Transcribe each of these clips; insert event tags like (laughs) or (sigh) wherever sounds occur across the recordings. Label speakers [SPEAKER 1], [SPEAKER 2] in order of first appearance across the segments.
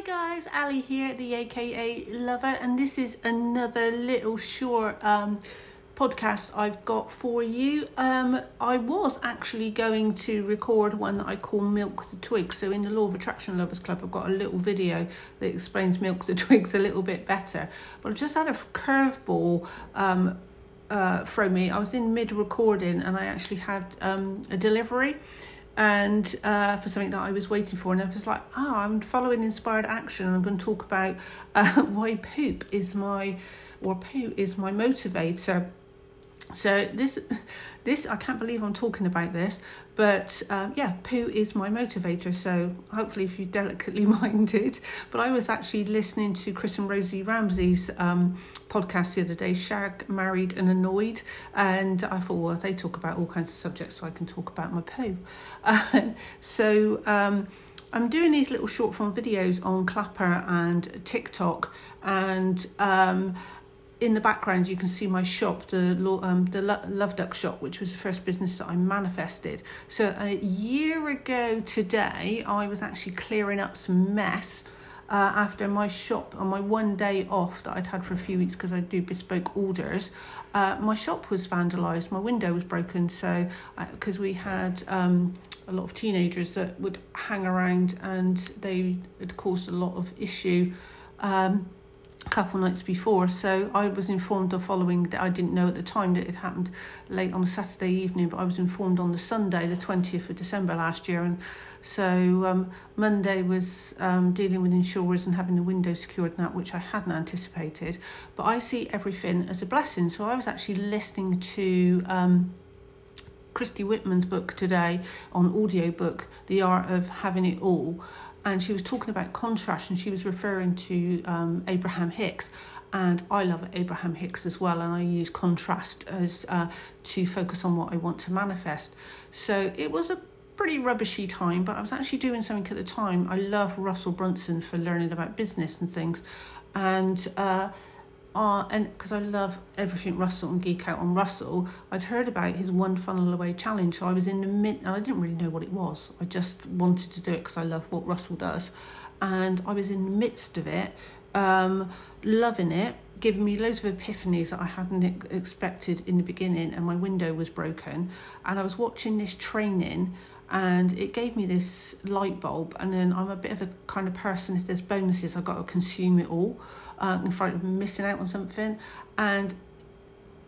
[SPEAKER 1] Hi guys, Ali here, the AKA Lover, and this is another little short um, podcast I've got for you. Um, I was actually going to record one that I call Milk the Twigs. So, in the Law of Attraction Lovers Club, I've got a little video that explains Milk the (laughs) Twigs a little bit better. But I've just had a curveball um, uh, from me. I was in mid recording and I actually had um, a delivery and uh, for something that I was waiting for. And I was like, oh, I'm following inspired action. And I'm going to talk about uh, (laughs) why poop is my, or poo is my motivator. So this, this I can't believe I'm talking about this, but um, yeah, poo is my motivator. So hopefully, if you're delicately (laughs) minded, but I was actually listening to Chris and Rosie Ramsey's um, podcast the other day, Shag, Married and Annoyed, and I thought, well, they talk about all kinds of subjects, so I can talk about my poo. Uh, (laughs) so. Um, I'm doing these little short form videos on Clapper and TikTok, and um, in the background you can see my shop the um, the love duck shop which was the first business that i manifested so a year ago today i was actually clearing up some mess uh, after my shop on my one day off that I'd had for a few weeks because I do bespoke orders, uh, my shop was vandalised. My window was broken. So because uh, we had um, a lot of teenagers that would hang around and they had caused a lot of issue. Um, couple nights before. So I was informed the following that I didn't know at the time that it happened late on a Saturday evening, but I was informed on the Sunday, the 20th of December last year. And so um, Monday was um, dealing with insurers and having the window secured and that, which I hadn't anticipated. But I see everything as a blessing. So I was actually listening to. Um, Christy Whitman's book today on audiobook, The Art of Having It All and she was talking about contrast and she was referring to um, Abraham Hicks and I love Abraham Hicks as well and I use contrast as uh, to focus on what I want to manifest. So it was a pretty rubbishy time but I was actually doing something at the time. I love Russell Brunson for learning about business and things and uh, uh, and because I love everything Russell and geek out on Russell, I'd heard about his one funnel away challenge. So I was in the mid, and I didn't really know what it was. I just wanted to do it because I love what Russell does, and I was in the midst of it, um, loving it, giving me loads of epiphanies that I hadn't expected in the beginning, and my window was broken, and I was watching this training. And it gave me this light bulb, and then I'm a bit of a kind of person. If there's bonuses, I've got to consume it all uh, in front of missing out on something. And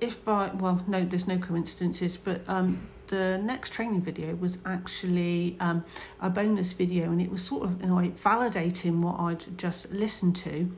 [SPEAKER 1] if by, well, no, there's no coincidences, but um, the next training video was actually um, a bonus video and it was sort of, in a way, validating what I'd just listened to.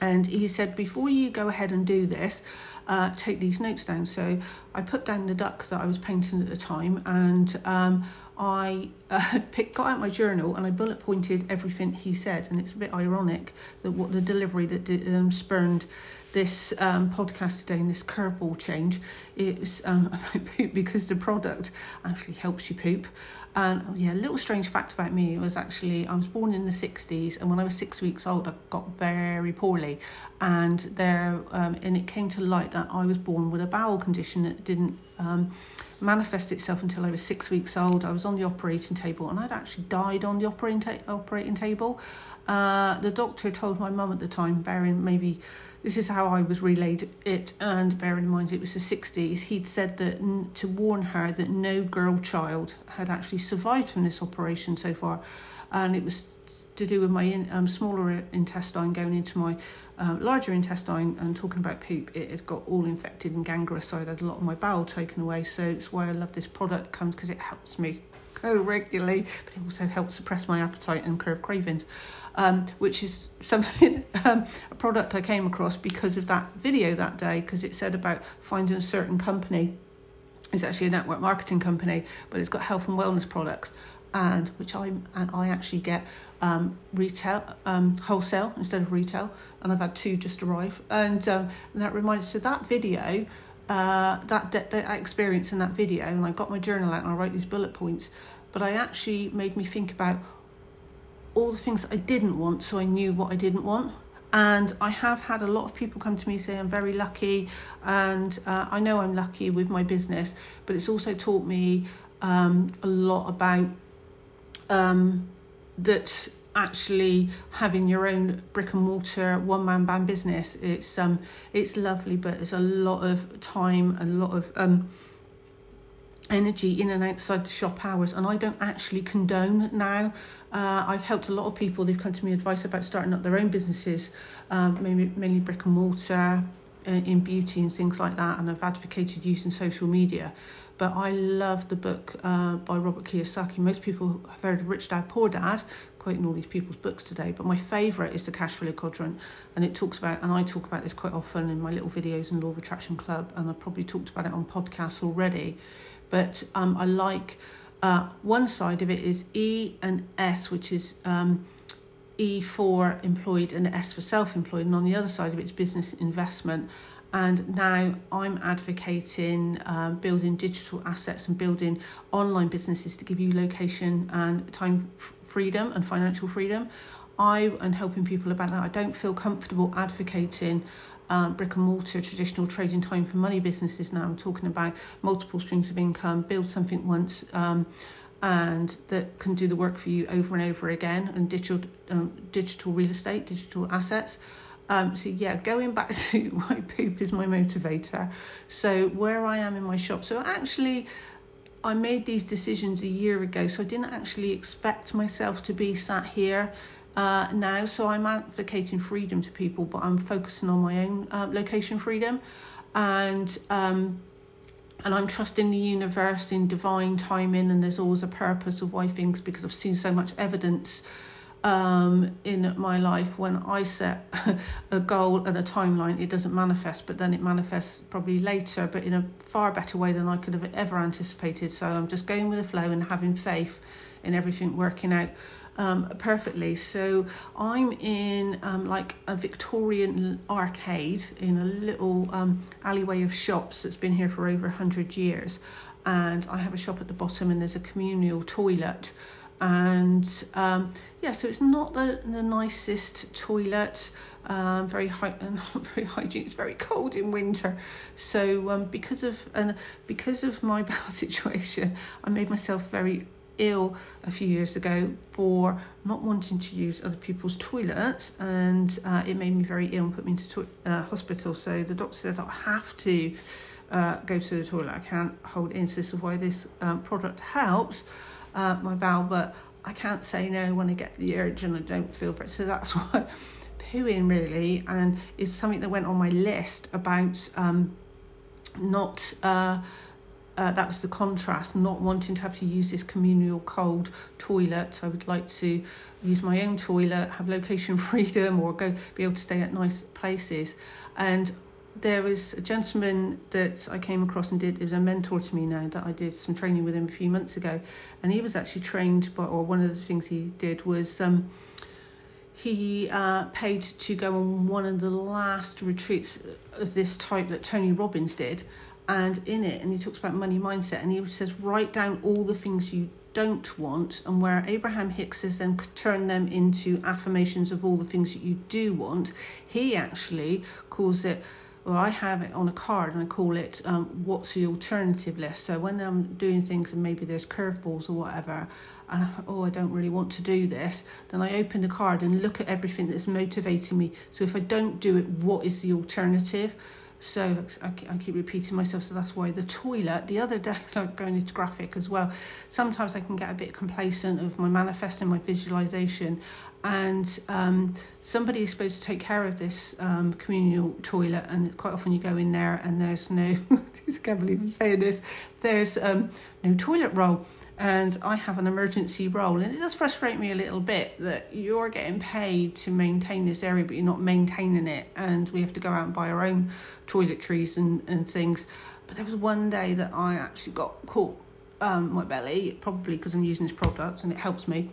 [SPEAKER 1] And he said, before you go ahead and do this, uh, take these notes down. So I put down the duck that I was painting at the time and um, I uh, (laughs) picked, got out my journal and I bullet pointed everything he said. And it's a bit ironic that what the delivery that did, um, spurned this um, podcast today and this curveball change is um, (laughs) about poop because the product actually helps you poop. And oh yeah, a little strange fact about me was actually I was born in the 60s and when I was six weeks old I got very poorly and there um, and it came to light that I was born with a bowel condition that didn't um, manifest itself until I was six weeks old. I was on the operating table and I'd actually died on the operating, ta- operating table. Uh, the doctor told my mum at the time, bearing maybe this is how I was relayed it, and bearing in mind it was the 60s, he'd said that n- to warn her that no girl child had actually survived from this operation so far, and it was to do with my in, um, smaller intestine going into my um, larger intestine and talking about poop, it had got all infected and gangrenous, so I had a lot of my bowel taken away. So it's why I love this product comes because it helps me go regularly, but it also helps suppress my appetite and curb cravings um, which is something (laughs) um, a product I came across because of that video that day because it said about finding a certain company. It's actually a network marketing company, but it's got health and wellness products, and which I and I actually get um, retail um, wholesale instead of retail, and I've had two just arrive, and, um, and that reminds so that video. Uh, that, that experience in that video, and I got my journal out and I wrote these bullet points. But I actually made me think about all the things I didn't want so I knew what I didn't want. And I have had a lot of people come to me say I'm very lucky, and uh, I know I'm lucky with my business, but it's also taught me um, a lot about um, that actually having your own brick and mortar one man band business. It's um it's lovely, but it's a lot of time, a lot of um energy in and outside the shop hours, and I don't actually condone now. Uh, I've helped a lot of people. They've come to me advice about starting up their own businesses, um, mainly, mainly brick and mortar, uh, in beauty and things like that, and I've advocated using social media. But I love the book uh, by Robert Kiyosaki. Most people have heard of Rich Dad Poor Dad, quoting all these people's books today. But my favourite is the Cash Flow Quadrant, and it talks about, and I talk about this quite often in my little videos in Law of Attraction Club, and I've probably talked about it on podcasts already. But um, I like uh, one side of it is E and S, which is um, E for employed and S for self employed, and on the other side of it is business investment. And now I'm advocating um, building digital assets and building online businesses to give you location and time freedom and financial freedom. I am helping people about that. I don't feel comfortable advocating um, brick and mortar traditional trading time for money businesses now. I'm talking about multiple streams of income, build something once. Um, and that can do the work for you over and over again and digital um, digital real estate digital assets um, so yeah going back (laughs) to why poop is my motivator so where i am in my shop so actually i made these decisions a year ago so i didn't actually expect myself to be sat here uh, now. So I'm advocating freedom to people, but I'm focusing on my own uh, location freedom, and um, and I'm trusting the universe in divine timing. And there's always a purpose of why things because I've seen so much evidence um, in my life when I set (laughs) a goal and a timeline, it doesn't manifest, but then it manifests probably later, but in a far better way than I could have ever anticipated. So I'm just going with the flow and having faith in everything working out um, perfectly. So I'm in um, like a Victorian arcade in a little um, alleyway of shops that's been here for over 100 years. And I have a shop at the bottom, and there's a communal toilet. And um, yeah, so it's not the, the nicest toilet. Um, very high (laughs) and very hygiene. It's very cold in winter, so um, because of and because of my (laughs) bowel situation, I made myself very ill a few years ago for not wanting to use other people's toilets, and uh, it made me very ill and put me into to- uh, hospital. So the doctor said I have to uh, go to the toilet. I can't hold in. So this is why this um, product helps uh, my bowel, but I can't say no when I get the urge and I don't feel for it. So that's (laughs) why pooing really, and is something that went on my list about um, not. Uh, uh, that was the contrast, not wanting to have to use this communal cold toilet. I would like to use my own toilet, have location (laughs) freedom, or go be able to stay at nice places. And there was a gentleman that I came across and did, it was a mentor to me now that I did some training with him a few months ago. And he was actually trained by, or one of the things he did was um, he uh, paid to go on one of the last retreats of this type that Tony Robbins did and in it and he talks about money mindset and he says write down all the things you don't want and where abraham hicks says then turn them into affirmations of all the things that you do want he actually calls it well i have it on a card and i call it um, what's the alternative list? So when i'm doing things and maybe there's curveballs or whatever and I, oh i don't really want to do this then i open the card and look at everything that's motivating me. So if i don't do it what is the alternative so I, keep repeating myself, so that's why the toilet. The other day, (laughs) I'm going into graphic as well. Sometimes I can get a bit complacent of my manifesting, my visualization, and um, somebody is supposed to take care of this um, communal toilet, and quite often you go in there and there's no. (laughs) I can't believe I'm saying this. There's um, no toilet roll and I have an emergency roll. And it does frustrate me a little bit that you're getting paid to maintain this area, but you're not maintaining it, and we have to go out and buy our own toiletries and, and things. But there was one day that I actually got caught um, my belly, probably because I'm using this product and it helps me.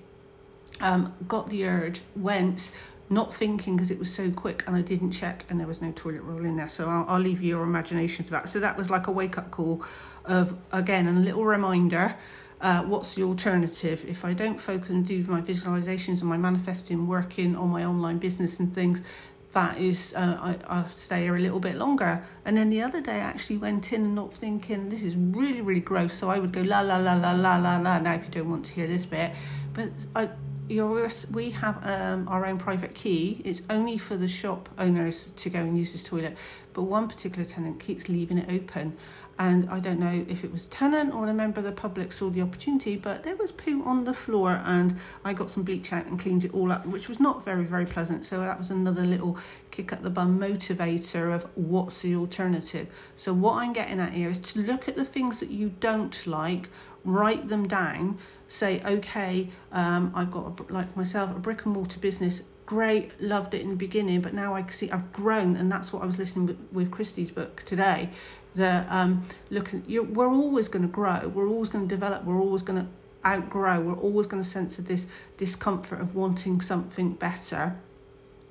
[SPEAKER 1] Um, got the urge, went, not thinking because it was so quick and I didn't check and there was no toilet roll in there. So I'll, I'll leave you your imagination for that. So that was like a wake up call of, again, a little reminder uh, what's the alternative? If I don't focus and do my visualizations and my manifesting, working on my online business and things, that is, uh, I, I'll stay here a little bit longer. And then the other day, I actually went in not thinking, this is really, really gross. So I would go la, la, la, la, la, la, la. Now, if you don't want to hear this bit, but I, yours, we have um, our own private key. It's only for the shop owners to go and use this toilet, but one particular tenant keeps leaving it open. And I don't know if it was tenant or a member of the public saw the opportunity, but there was poo on the floor, and I got some bleach out and cleaned it all up, which was not very, very pleasant. So that was another little kick at the bum motivator of what's the alternative. So, what I'm getting at here is to look at the things that you don't like, write them down say, okay, um, I've got, a, like myself, a brick and mortar business. Great, loved it in the beginning, but now I see I've grown, and that's what I was listening with, with Christy's book today. That um, looking, you we're always going to grow, we're always going to develop, we're always going to outgrow, we're always going to sense of this discomfort of wanting something better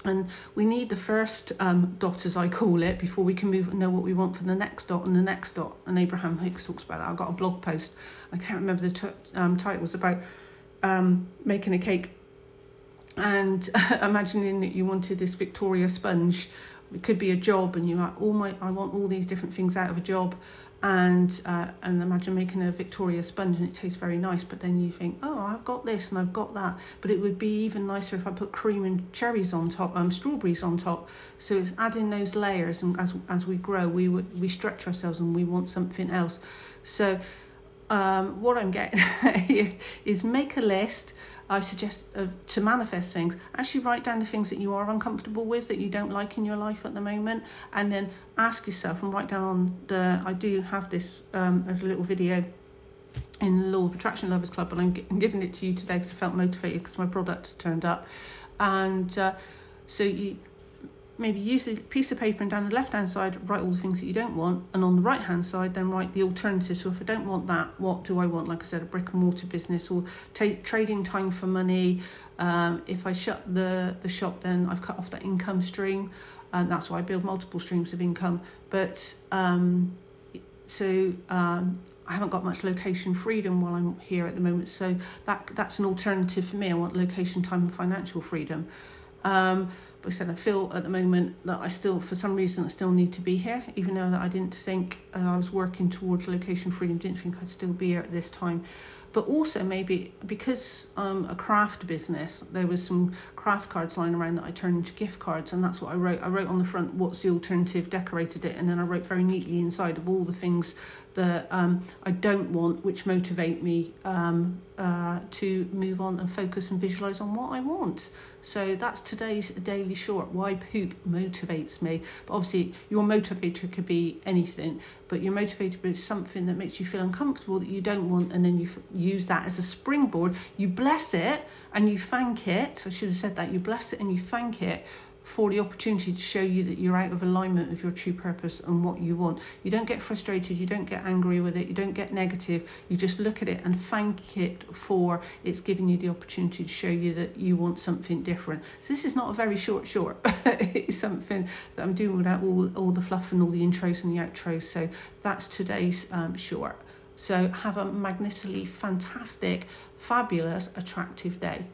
[SPEAKER 1] and we need the first um, dot, as I call it, before we can move and know what we want for the next dot and the next dot. And Abraham Hicks talks about that. I've got a blog post. I can't remember the t- um, title. It was about um, making a cake and (laughs) imagining that you wanted this Victoria sponge. It could be a job, and you like all my. I want all these different things out of a job, and uh, and imagine making a Victoria sponge and it tastes very nice but then you think oh I've got this and I've got that but it would be even nicer if I put cream and cherries on top um strawberries on top. So it's adding those layers and as as we grow we we stretch ourselves and we want something else. So um, what I'm getting here (laughs) is make a list. I suggest to manifest things. Actually, write down the things that you are uncomfortable with that you don't like in your life at the moment, and then ask yourself and write down on the. I do have this um, as a little video in Law of Attraction Lovers Club, but I'm, I'm giving it to you today because I felt motivated because my product turned up, and uh, so you maybe use a piece of paper and down the left hand side write all the things that you don't want and on the right hand side then write the alternative. So if i don't want that what do i want? Like i said a brick and mortar business or take trading time for money. Um, if i shut the the shop then i've cut off that income stream and that's why i build multiple streams of income. But um, so um, I haven't got much location freedom while I'm here at the moment, so that that's an alternative for me. I want location, time, and financial freedom. Um, I said I feel at the moment that I still, for some reason, I still need to be here, even though that I didn't think uh, I was working towards location freedom. Didn't think I'd still be here at this time. But also maybe because I'm a craft business, there was some craft cards lying around that I turned into gift cards, and that's what I wrote. I wrote on the front, "What's the alternative?" Decorated it, and then I wrote very neatly inside of all the things that um, I don't want, which motivate me um, uh, to move on and focus and visualize on what I want. So that's today's daily short. Why poop motivates me. But obviously, your motivator could be anything, but your motivator is something that makes you feel uncomfortable that you don't want, and then you f- use that as a springboard. You bless it and you thank it. I should have said that. You bless it and you thank it for the opportunity to show you that you're out of alignment with your true purpose and what you want. You don't get frustrated, you don't get angry with it, you don't get negative. You just look at it and thank it for it's giving you the opportunity to show you that you want something different. So this is not a very short short. (laughs) it's something that I'm doing without all, all the fluff and all the intros and the outros. So that's today's um, short. So have a magnificently fantastic, fabulous, attractive day.